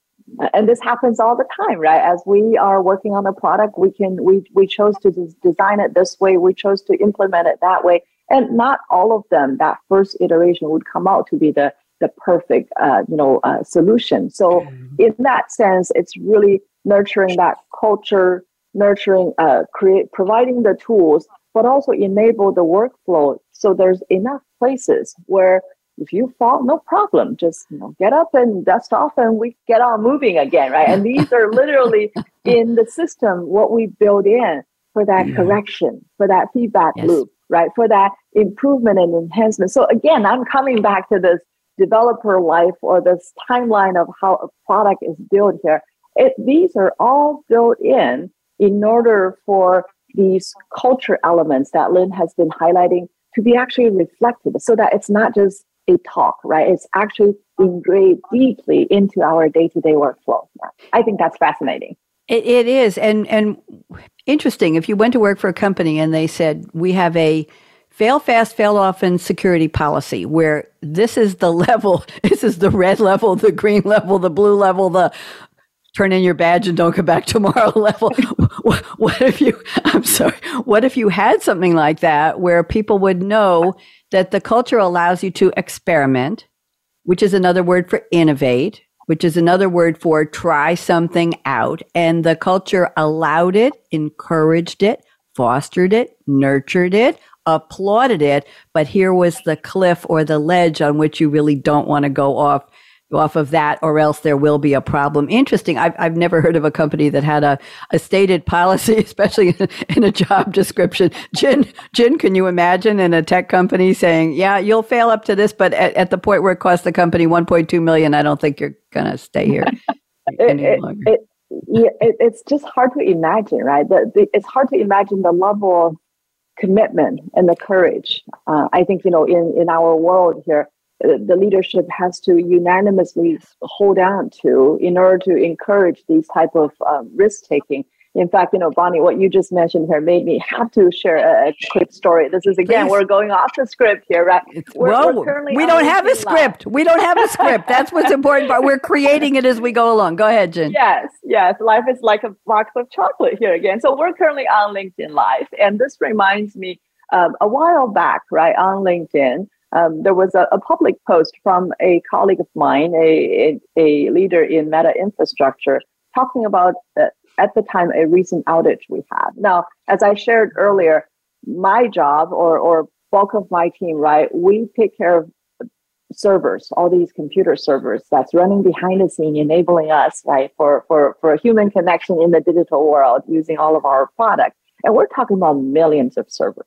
And this happens all the time, right? As we are working on a product, we can we we chose to design it this way, we chose to implement it that way, and not all of them that first iteration would come out to be the the perfect uh, you know uh, solution so mm-hmm. in that sense it's really nurturing that culture nurturing uh, create providing the tools but also enable the workflow so there's enough places where if you fall, no problem. Just you know, get up and dust off, and we get on moving again, right? And these are literally in the system what we build in for that yeah. correction, for that feedback yes. loop, right? For that improvement and enhancement. So again, I'm coming back to this developer life or this timeline of how a product is built here. It, these are all built in in order for these culture elements that Lynn has been highlighting to be actually reflected so that it's not just a talk, right? It's actually ingrained deeply into our day-to-day workflow. I think that's fascinating. It, it is, and and interesting. If you went to work for a company and they said we have a fail fast, fail often security policy where this is the level, this is the red level, the green level, the blue level, the turn in your badge and don't come back tomorrow level. what, what if you, I'm sorry, what if you had something like that where people would know that the culture allows you to experiment, which is another word for innovate, which is another word for try something out. And the culture allowed it, encouraged it, fostered it, nurtured it, applauded it. But here was the cliff or the ledge on which you really don't want to go off off of that or else there will be a problem. Interesting. I've, I've never heard of a company that had a, a stated policy, especially in, in a job description. Jin, Jin, can you imagine in a tech company saying, yeah, you'll fail up to this, but at, at the point where it costs the company 1.2 million, I don't think you're going to stay here any it, longer. It, it, it's just hard to imagine, right? The, the, it's hard to imagine the level of commitment and the courage. Uh, I think, you know, in, in our world here, the leadership has to unanimously hold on to in order to encourage these type of um, risk taking in fact you know bonnie what you just mentioned here made me have to share a, a quick story. This is again Please. we're going off the script here right? We're, Whoa, we're we don't have a script. We don't have a script. That's what's important but we're creating it as we go along. Go ahead jen. Yes yes. Life is like a box of chocolate here again. So we're currently on linkedin live and this reminds me um, a while back right on linkedin um, there was a, a, public post from a colleague of mine, a, a, a leader in meta infrastructure, talking about uh, at the time a recent outage we had. Now, as I shared earlier, my job or, or bulk of my team, right, we take care of servers, all these computer servers that's running behind the scene, enabling us, right, for, for, for a human connection in the digital world using all of our products. And we're talking about millions of servers,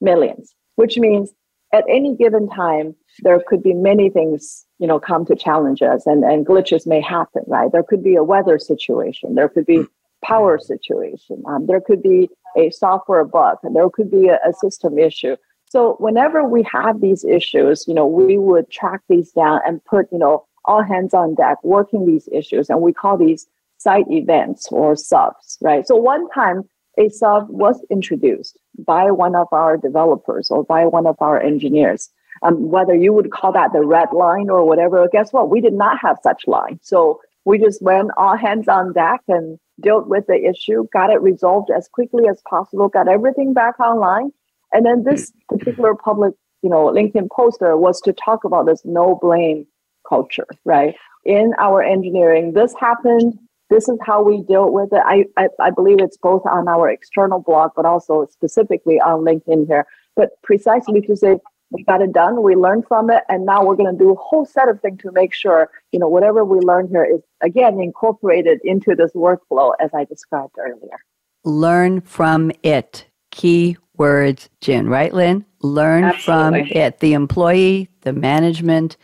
millions, which means at any given time, there could be many things, you know, come to challenge us and, and glitches may happen, right? There could be a weather situation. There could be power situation. Um, there could be a software bug. There could be a, a system issue. So whenever we have these issues, you know, we would track these down and put, you know, all hands on deck working these issues. And we call these site events or SEVs, right? So one time a SEV was introduced by one of our developers or by one of our engineers. Um, whether you would call that the red line or whatever, guess what? We did not have such line. So we just went all hands on deck and dealt with the issue, got it resolved as quickly as possible, got everything back online. And then this particular public, you know, LinkedIn poster was to talk about this no blame culture, right? In our engineering, this happened this is how we deal with it. I, I, I, believe it's both on our external blog, but also specifically on LinkedIn here. But precisely to say we got it done, we learned from it, and now we're going to do a whole set of things to make sure you know whatever we learn here is again incorporated into this workflow as I described earlier. Learn from it. Key words, Jin. Right, Lynn? Learn Absolutely. from it. The employee, the management,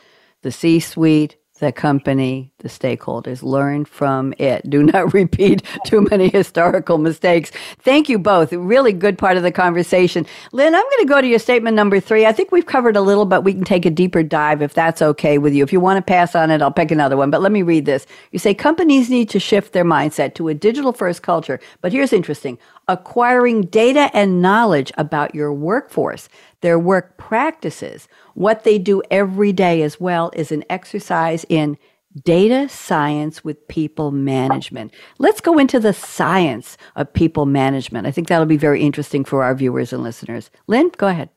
the C-suite, the company, the stakeholders. Learn from it. Do not repeat too many historical mistakes. Thank you both. Really good part of the conversation. Lynn, I'm going to go to your statement number three. I think we've covered a little, but we can take a deeper dive if that's okay with you. If you want to pass on it, I'll pick another one. But let me read this. You say companies need to shift their mindset to a digital first culture. But here's interesting acquiring data and knowledge about your workforce, their work practices what they do every day as well is an exercise in data science with people management. Let's go into the science of people management. I think that'll be very interesting for our viewers and listeners. Lynn, go ahead.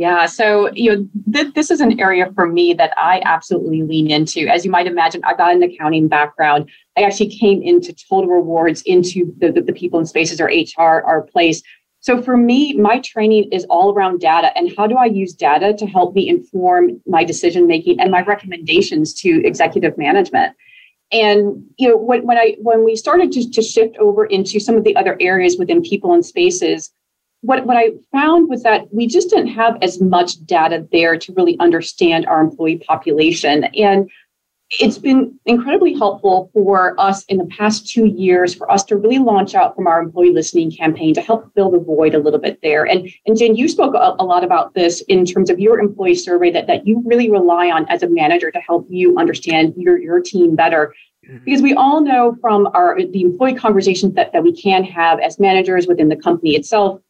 Yeah, so you know, th- this is an area for me that I absolutely lean into. As you might imagine, I've got an accounting background. I actually came into total rewards into the, the, the people and spaces or HR, our place So for me, my training is all around data and how do I use data to help me inform my decision making and my recommendations to executive management. And you know, when, when I when we started to, to shift over into some of the other areas within people and spaces, what, what I found was that we just didn't have as much data there to really understand our employee population. And it's been incredibly helpful for us in the past two years for us to really launch out from our employee listening campaign to help fill the void a little bit there. And, and Jen, you spoke a, a lot about this in terms of your employee survey that, that you really rely on as a manager to help you understand your, your team better. Mm-hmm. Because we all know from our the employee conversations that, that we can have as managers within the company itself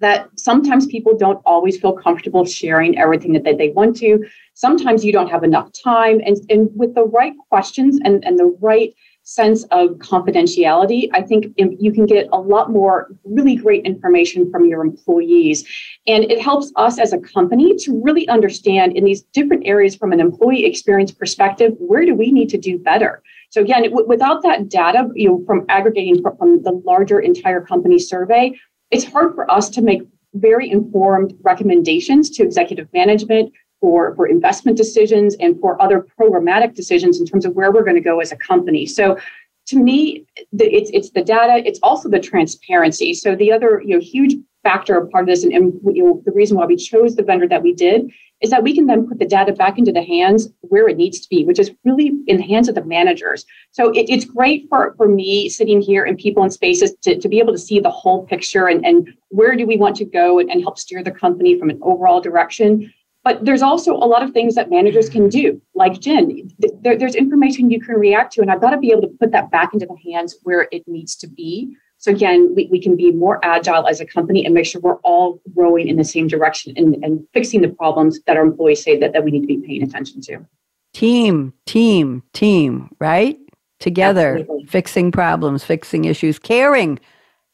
that sometimes people don't always feel comfortable sharing everything that they, want to. Sometimes you don't have enough time. And, and with the right questions and, and the right sense of confidentiality, I think you can get a lot more really great information from your employees. And it helps us as a company to really understand in these different areas from an employee experience perspective, where do we need to do better? So again, w- without that data, you know, from aggregating from, from the larger entire company survey, it's hard for us to make very informed recommendations to executive management for, for investment decisions and for other programmatic decisions in terms of where we're going to go as a company. So to me, the, it's it's the data. It's also the transparency. So the other you know huge factor part of this, and, and you know, the reason why we chose the vendor that we did is that we can then put the data back into the hands where it needs to be, which is really in the hands of the managers. So it, it's great for, for me sitting here and people in spaces to, to be able to see the whole picture and, and where do we want to go and, and help steer the company from an overall direction. But there's also a lot of things that managers can do, like Jen. There, there's information you can react to, and I've got to be able to put that back into the hands where it needs to be so again, we, we can be more agile as a company and make sure we're all growing in the same direction and, and fixing the problems that our employees say that, that we need to be paying attention to. Team, team, team, right? Together, Absolutely. fixing problems, fixing issues, caring,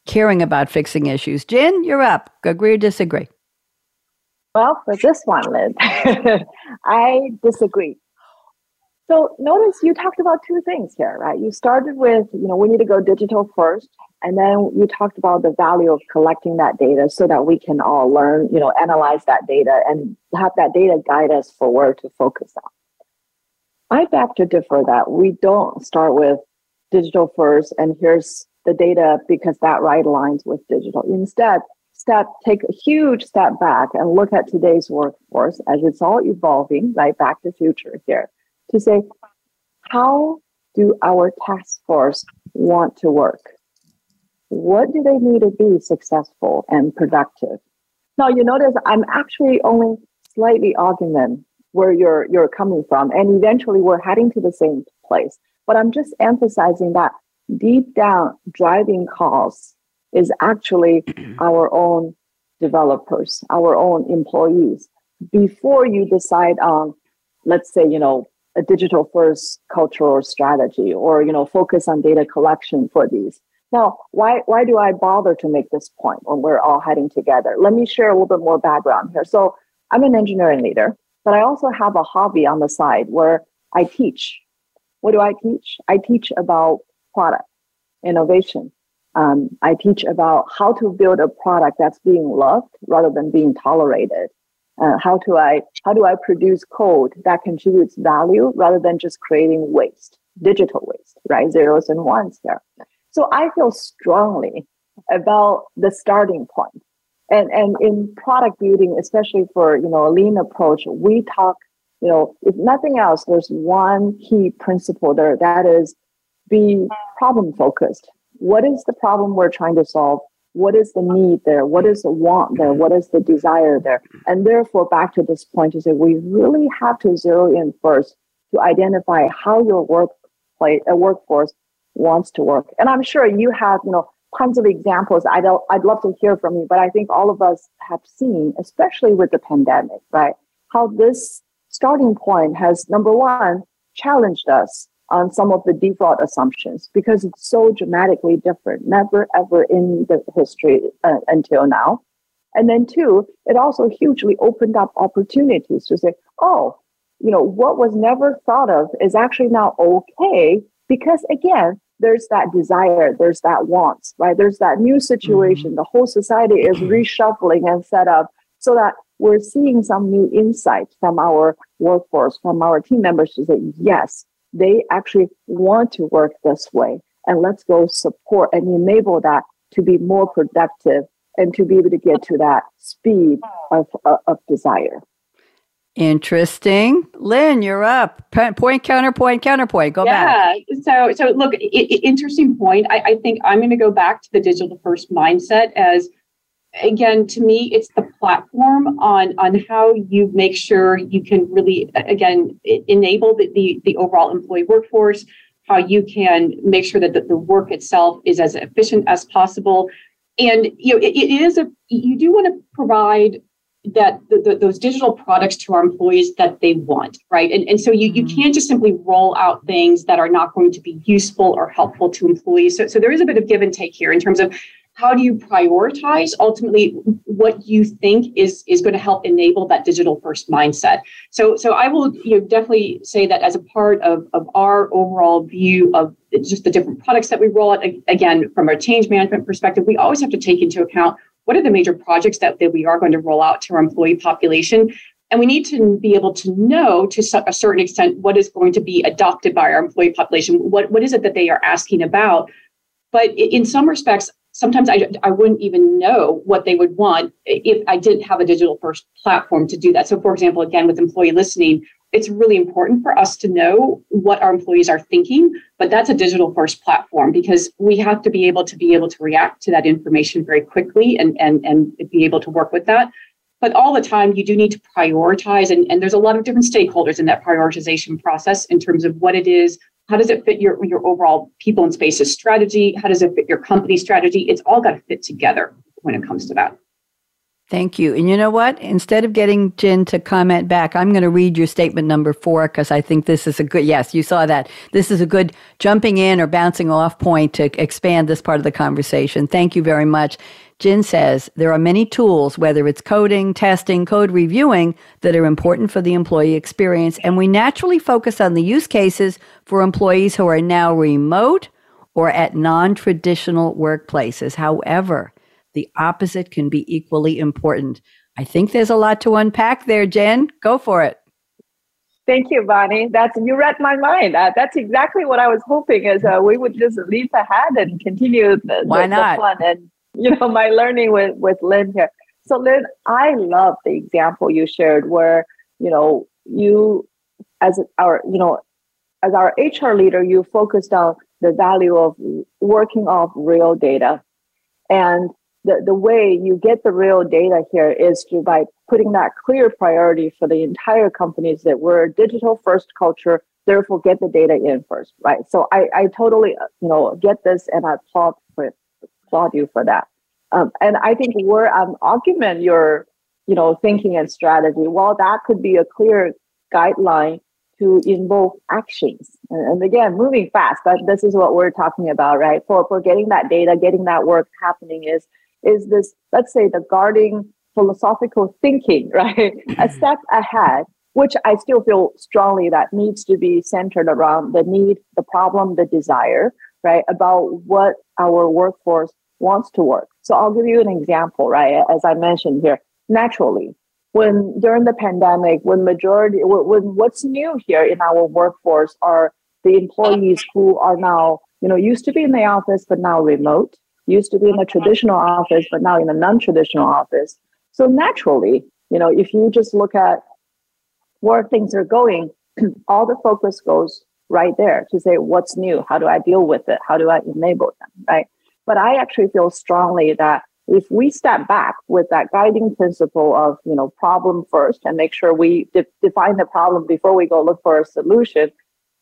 caring about fixing issues. Jen, you're up. Agree or disagree? Well, for this one, Liz, I disagree. So notice you talked about two things here, right? You started with, you know, we need to go digital first and then you talked about the value of collecting that data so that we can all learn, you know, analyze that data and have that data guide us for where to focus on. I beg to differ that we don't start with digital first and here's the data because that right aligns with digital. Instead, step take a huge step back and look at today's workforce as it's all evolving, right? Back to future here to say, how do our task force want to work? What do they need to be successful and productive? Now you notice I'm actually only slightly arguing where you're you're coming from, and eventually we're heading to the same place. But I'm just emphasizing that deep down driving cause is actually our own developers, our own employees. Before you decide on, let's say, you know, a digital first cultural strategy or you know focus on data collection for these now, why, why do I bother to make this point when we're all heading together? Let me share a little bit more background here. So I'm an engineering leader, but I also have a hobby on the side where I teach. What do I teach? I teach about product innovation. Um, I teach about how to build a product that's being loved rather than being tolerated. Uh, how do I how do I produce code that contributes value rather than just creating waste, digital waste, right? Zeros and ones there. So I feel strongly about the starting point. And, and in product building, especially for, you know, a lean approach, we talk, you know, if nothing else, there's one key principle there that is be problem focused. What is the problem we're trying to solve? What is the need there? What is the want there? What is the desire there? And therefore, back to this point is that we really have to zero in first to identify how your work play, a uh, workforce wants to work. And I'm sure you have, you know, tons of examples. I'd, I'd love to hear from you, but I think all of us have seen, especially with the pandemic, right? How this starting point has, number one, challenged us on some of the default assumptions because it's so dramatically different, never ever in the history uh, until now. And then two, it also hugely opened up opportunities to say, oh, you know, what was never thought of is actually now okay because again, there's that desire, there's that wants, right? There's that new situation. Mm-hmm. The whole society is reshuffling and set up so that we're seeing some new insights from our workforce, from our team members to say, yes, they actually want to work this way. And let's go support and enable that to be more productive and to be able to get to that speed of, of, of desire. Interesting. Lynn, you're up. Point, counterpoint, counterpoint. Go back. yeah. back. So, so look, I- I- interesting point. I, I think I'm going to go back to the digital first mindset as, again, to me, it's the platform on on how you make sure you can really, again, enable the, the, the overall employee workforce, how you can make sure that the, the work itself is as efficient as possible. And you know, it, it is a you do want to provide that the, the, those digital products to our employees that they want right? And, and so you, you mm-hmm. can't just simply roll out things that are not going to be useful or helpful to employees. So, so there is a bit of give and take here in terms of how do you prioritize ultimately what you think is is going to help enable that digital first mindset. So so i will you know definitely say that as a part of of our overall view of just the different products that we roll out again from a change management perspective we always have to take into account what are the major projects that, that we are going to roll out to our employee population? And we need to be able to know to a certain extent what is going to be adopted by our employee population. What, what is it that they are asking about? But in some respects, sometimes I, I wouldn't even know what they would want if I didn't have a digital first platform to do that. So, for example, again, with employee listening, it's really important for us to know what our employees are thinking but that's a digital first platform because we have to be able to be able to react to that information very quickly and and and be able to work with that. But all the time you do need to prioritize and, and there's a lot of different stakeholders in that prioritization process in terms of what it is. How does it fit your your overall people and spaces strategy? How does it fit your company strategy? It's all got to fit together when it comes to that Thank you. And you know what? Instead of getting Jen to comment back, I'm going to read your statement number four because I think this is a good, yes, you saw that. This is a good jumping in or bouncing off point to expand this part of the conversation. Thank you very much. Jen says there are many tools, whether it's coding, testing, code reviewing, that are important for the employee experience. And we naturally focus on the use cases for employees who are now remote or at non traditional workplaces. However, the opposite can be equally important. I think there's a lot to unpack there, Jen. Go for it. Thank you, Bonnie. That's you read my mind. Uh, that's exactly what I was hoping is uh, we would just leap ahead and continue the, Why the, not? the fun and you know my learning with with Lynn here. So Lynn, I love the example you shared where you know you as our you know as our HR leader, you focused on the value of working off real data and the, the way you get the real data here is to by putting that clear priority for the entire companies that we're a digital first culture therefore get the data in first right? So i, I totally you know get this and i applaud for applaud you for that. Um, and i think we're um, augment your you know thinking and strategy. While that could be a clear guideline to involve actions and, and again moving fast but this is what we're talking about right? For for getting that data getting that work happening is is this, let's say, the guarding philosophical thinking, right? a mm-hmm. step ahead, which I still feel strongly that needs to be centered around the need, the problem, the desire, right? About what our workforce wants to work. So I'll give you an example, right? As I mentioned here, naturally, when during the pandemic, when majority, when what's new here in our workforce are the employees who are now, you know, used to be in the office, but now remote, used to be in a traditional office, but now in a non-traditional office. So naturally, you know, if you just look at where things are going, all the focus goes right there to say what's new, how do I deal with it, how do I enable them, right? But I actually feel strongly that if we step back with that guiding principle of you know problem first and make sure we de- define the problem before we go look for a solution,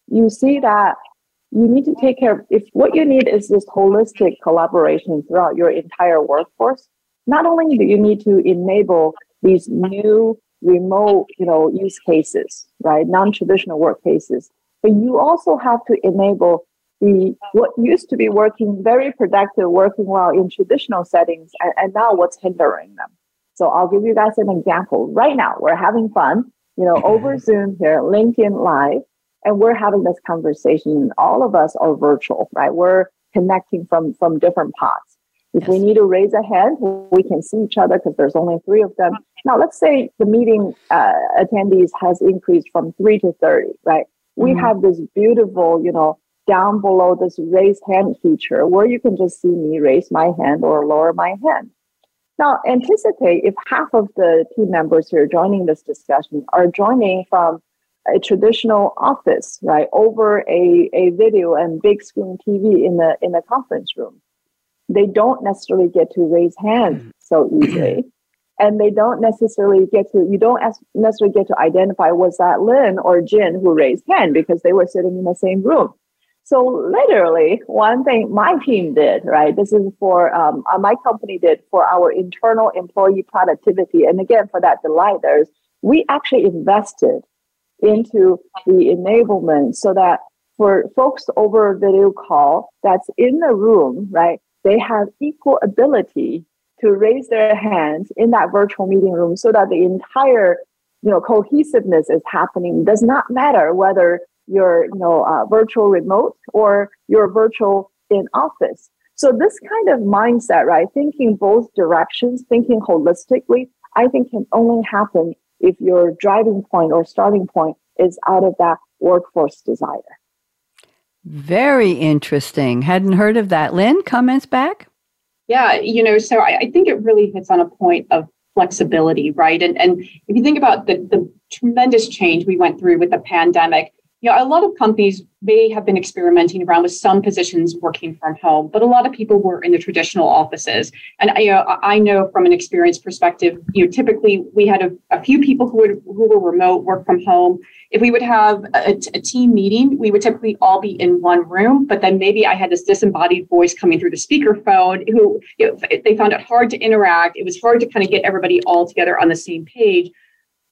you see that you need to take care of if what you need is this holistic collaboration throughout your entire workforce. Not only do you need to enable these new remote you know use cases right non-traditional work cases but you also have to enable the what used to be working very productive working well in traditional settings and, and now what's hindering them. So i'll give you guys an example. Right now we're having fun you know over mm-hmm. zoom here linkedin live and we're having this conversation and all of us are virtual, right? We're connecting from, from different pots. If yes. we need to raise a hand, we can see each other because there's only three of them. Now, let's say the meeting uh, attendees has increased from three to 30, right? We mm-hmm. have this beautiful, you know, down below this raise hand feature where you can just see me raise my hand or lower my hand. Now, anticipate if half of the team members who are joining this discussion are joining from a traditional office, right, over a, a video and big screen TV in the in the conference room. They don't necessarily get to raise hands mm. so easily. And they don't necessarily get to, you don't necessarily get to identify was that Lynn or Jin who raised hand because they were sitting in the same room. So literally, one thing my team did, right? This is for um, uh, my company did for our internal employee productivity, and again for that delighters, we actually invested into the enablement so that for folks over video call that's in the room, right? They have equal ability to raise their hands in that virtual meeting room so that the entire you know cohesiveness is happening. It does not matter whether you're you know uh, virtual remote or you're virtual in office so this kind of mindset right thinking both directions thinking holistically i think can only happen if your driving point or starting point is out of that workforce desire. Very interesting. Hadn't heard of that. Lynn comments back? Yeah you know so i, I think it really hits on a point of flexibility right? And and if you think about the the tremendous change we went through with the pandemic you know, a lot of companies may have been experimenting around with some positions working from home, but a lot of people were in the traditional offices. And you know, I know from an experience perspective, you know, typically we had a, a few people who would who were remote work from home. If we would have a, a team meeting, we would typically all be in one room. But then maybe I had this disembodied voice coming through the speakerphone, who you know, they found it hard to interact. It was hard to kind of get everybody all together on the same page.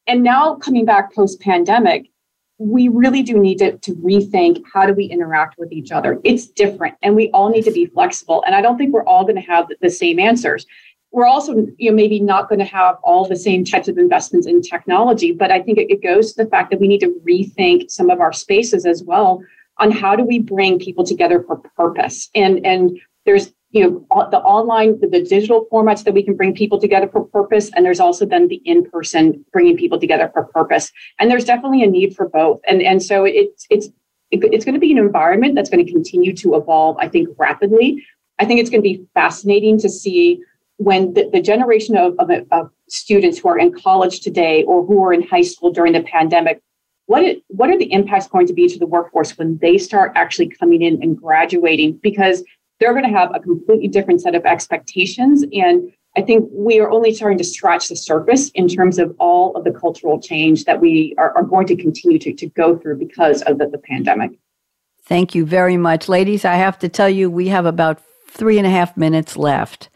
And now coming back post pandemic, we really do need to, to rethink how do we interact with each other. It's different and we all need to be flexible. And I don't think we're all going to have the same answers. We're also, you know, maybe not going to have all the same types of investments in technology, but I think it, it goes to the fact that we need to rethink some of our spaces as well on how do we bring people together for purpose. And and there's you know the online the, digital formats that we can bring people together for purpose and there's also then the in-person bringing people together for purpose. And there's definitely a need for both. And and so it's it's it's going to be an environment that's going to continue to evolve i think rapidly. I think it's going to be fascinating to see when the, the generation of, of, of students who are in college today or who are in high school during the pandemic what it, what are the impacts going to be to the workforce when they start actually coming in and graduating? Because they're going to have a completely different set of expectations. And I think we are only starting to scratch the surface in terms of all of the cultural change that we are, are going to continue to, to go through because of the, the pandemic. Thank you very much. Ladies, I have to tell you, we have about three and a half minutes left.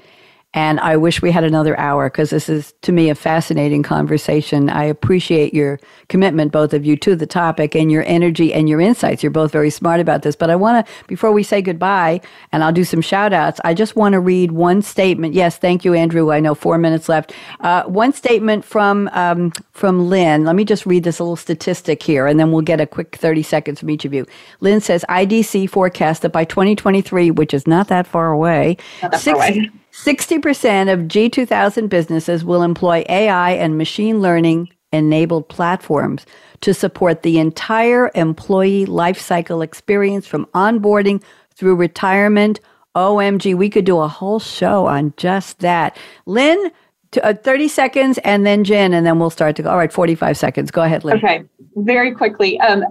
And I wish we had another hour because this is, to me, a fascinating conversation. I appreciate your commitment, both of you, to the topic and your energy and your insights. You're both very smart about this. But I want to, before we say goodbye, and I'll do some shout outs, I just want to read one statement. Yes, thank you, Andrew. I know four minutes left. Uh, one statement from, um, from Lynn. Let me just read this little statistic here, and then we'll get a quick 30 seconds from each of you. Lynn says IDC forecasts that by 2023, which is not that far away, not that far away 60% of G2000 businesses will employ AI and machine learning enabled platforms to support the entire employee lifecycle experience from onboarding through retirement. OMG, we could do a whole show on just that. Lynn, to, uh, 30 seconds and then Jen, and then we'll start to go. All right, 45 seconds. Go ahead, Lynn. Okay, very quickly. Um,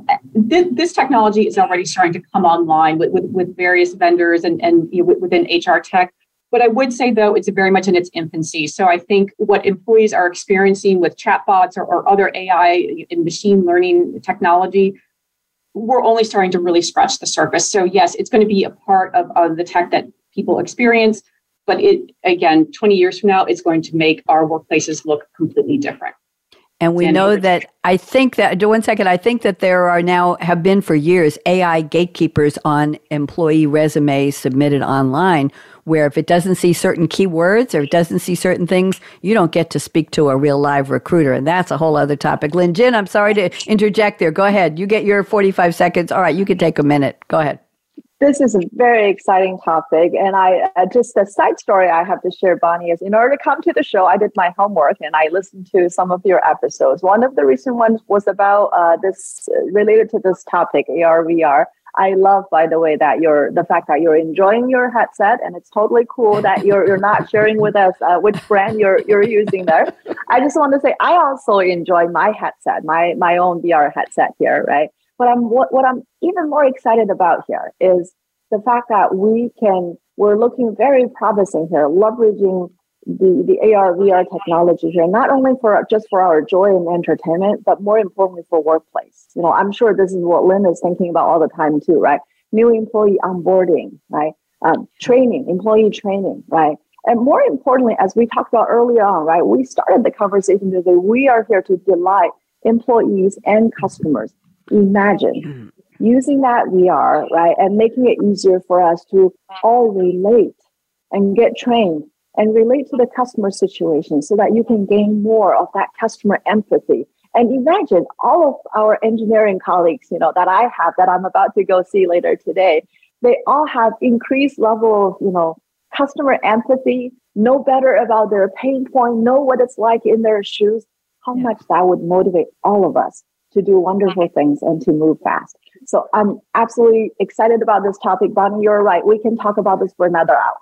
th- this technology is already starting to come online with, with, with various vendors and, and you know, within HR tech. What I would say, though, it's very much in its infancy. So I think what employees are experiencing with chatbots or, or other AI and machine learning technology, we're only starting to really scratch the surface. So yes, it's going to be a part of, of the tech that people experience, but it again, 20 years from now, it's going to make our workplaces look completely different. And we know that I think that one second, I think that there are now have been for years AI gatekeepers on employee resumes submitted online where if it doesn't see certain keywords or it doesn't see certain things, you don't get to speak to a real live recruiter. And that's a whole other topic. Lynn Jin, I'm sorry to interject there. Go ahead. You get your 45 seconds. All right, you can take a minute. Go ahead. This is a very exciting topic. And I uh, just a side story I have to share, Bonnie, is in order to come to the show, I did my homework and I listened to some of your episodes. One of the recent ones was about uh, this uh, related to this topic, AR, VR. I love, by the way, that you're the fact that you're enjoying your headset, and it's totally cool that you're you're not sharing with us uh, which brand you're you're using there. I just want to say I also enjoy my headset, my my own VR headset here, right? But I'm what, what I'm even more excited about here is the fact that we can we're looking very promising here, leveraging the, the AR, VR technology here, not only for just for our joy and entertainment, but more importantly for workplace. You know, I'm sure this is what Lynn is thinking about all the time too, right? New employee onboarding, right? Um, training, employee training, right? And more importantly, as we talked about earlier on, right, we started the conversation today. We are here to delight employees and customers. Imagine using that VR, right, and making it easier for us to all relate and get trained and relate to the customer situation so that you can gain more of that customer empathy. And imagine all of our engineering colleagues, you know, that I have that I'm about to go see later today, they all have increased level of, you know, customer empathy, know better about their pain point, know what it's like in their shoes, how yeah. much that would motivate all of us to do wonderful things and to move fast. So I'm absolutely excited about this topic. Bonnie, you're right. We can talk about this for another hour.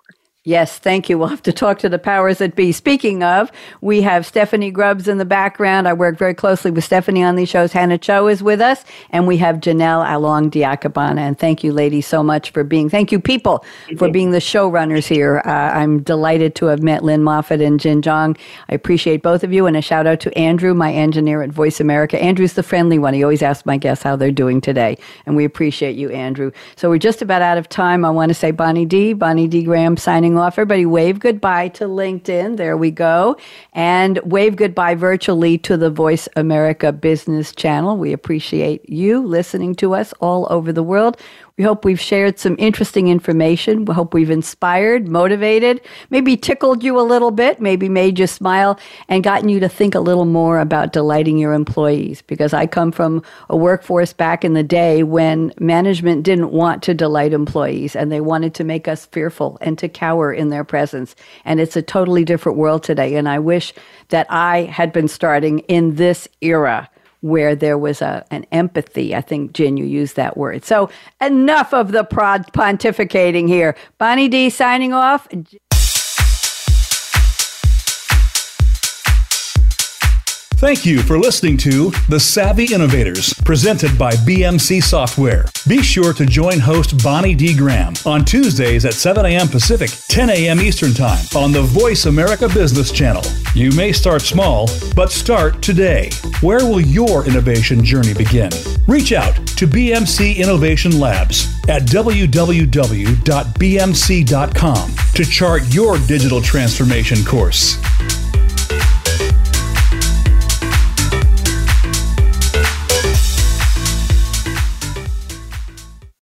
Yes, thank you. We'll have to talk to the powers that be. Speaking of, we have Stephanie Grubbs in the background. I work very closely with Stephanie on these shows. Hannah Cho is with us, and we have Janelle Along Diakabana. And thank you, ladies, so much for being, thank you, people, for being the showrunners here. Uh, I'm delighted to have met Lynn Moffat and Jin Zhang. I appreciate both of you, and a shout out to Andrew, my engineer at Voice America. Andrew's the friendly one. He always asks my guests how they're doing today, and we appreciate you, Andrew. So we're just about out of time. I want to say Bonnie D, Bonnie D Graham signing off. Everybody wave goodbye to LinkedIn. There we go. And wave goodbye virtually to the Voice America Business Channel. We appreciate you listening to us all over the world. We hope we've shared some interesting information. We hope we've inspired, motivated, maybe tickled you a little bit, maybe made you smile, and gotten you to think a little more about delighting your employees. Because I come from a workforce back in the day when management didn't want to delight employees and they wanted to make us fearful and to cower in their presence. And it's a totally different world today. And I wish that I had been starting in this era where there was a, an empathy. I think, Jin, you used that word. So enough of the prod pontificating here. Bonnie D signing off. Thank you for listening to The Savvy Innovators, presented by BMC Software. Be sure to join host Bonnie D. Graham on Tuesdays at 7 a.m. Pacific, 10 a.m. Eastern Time on the Voice America Business Channel. You may start small, but start today. Where will your innovation journey begin? Reach out to BMC Innovation Labs at www.bmc.com to chart your digital transformation course.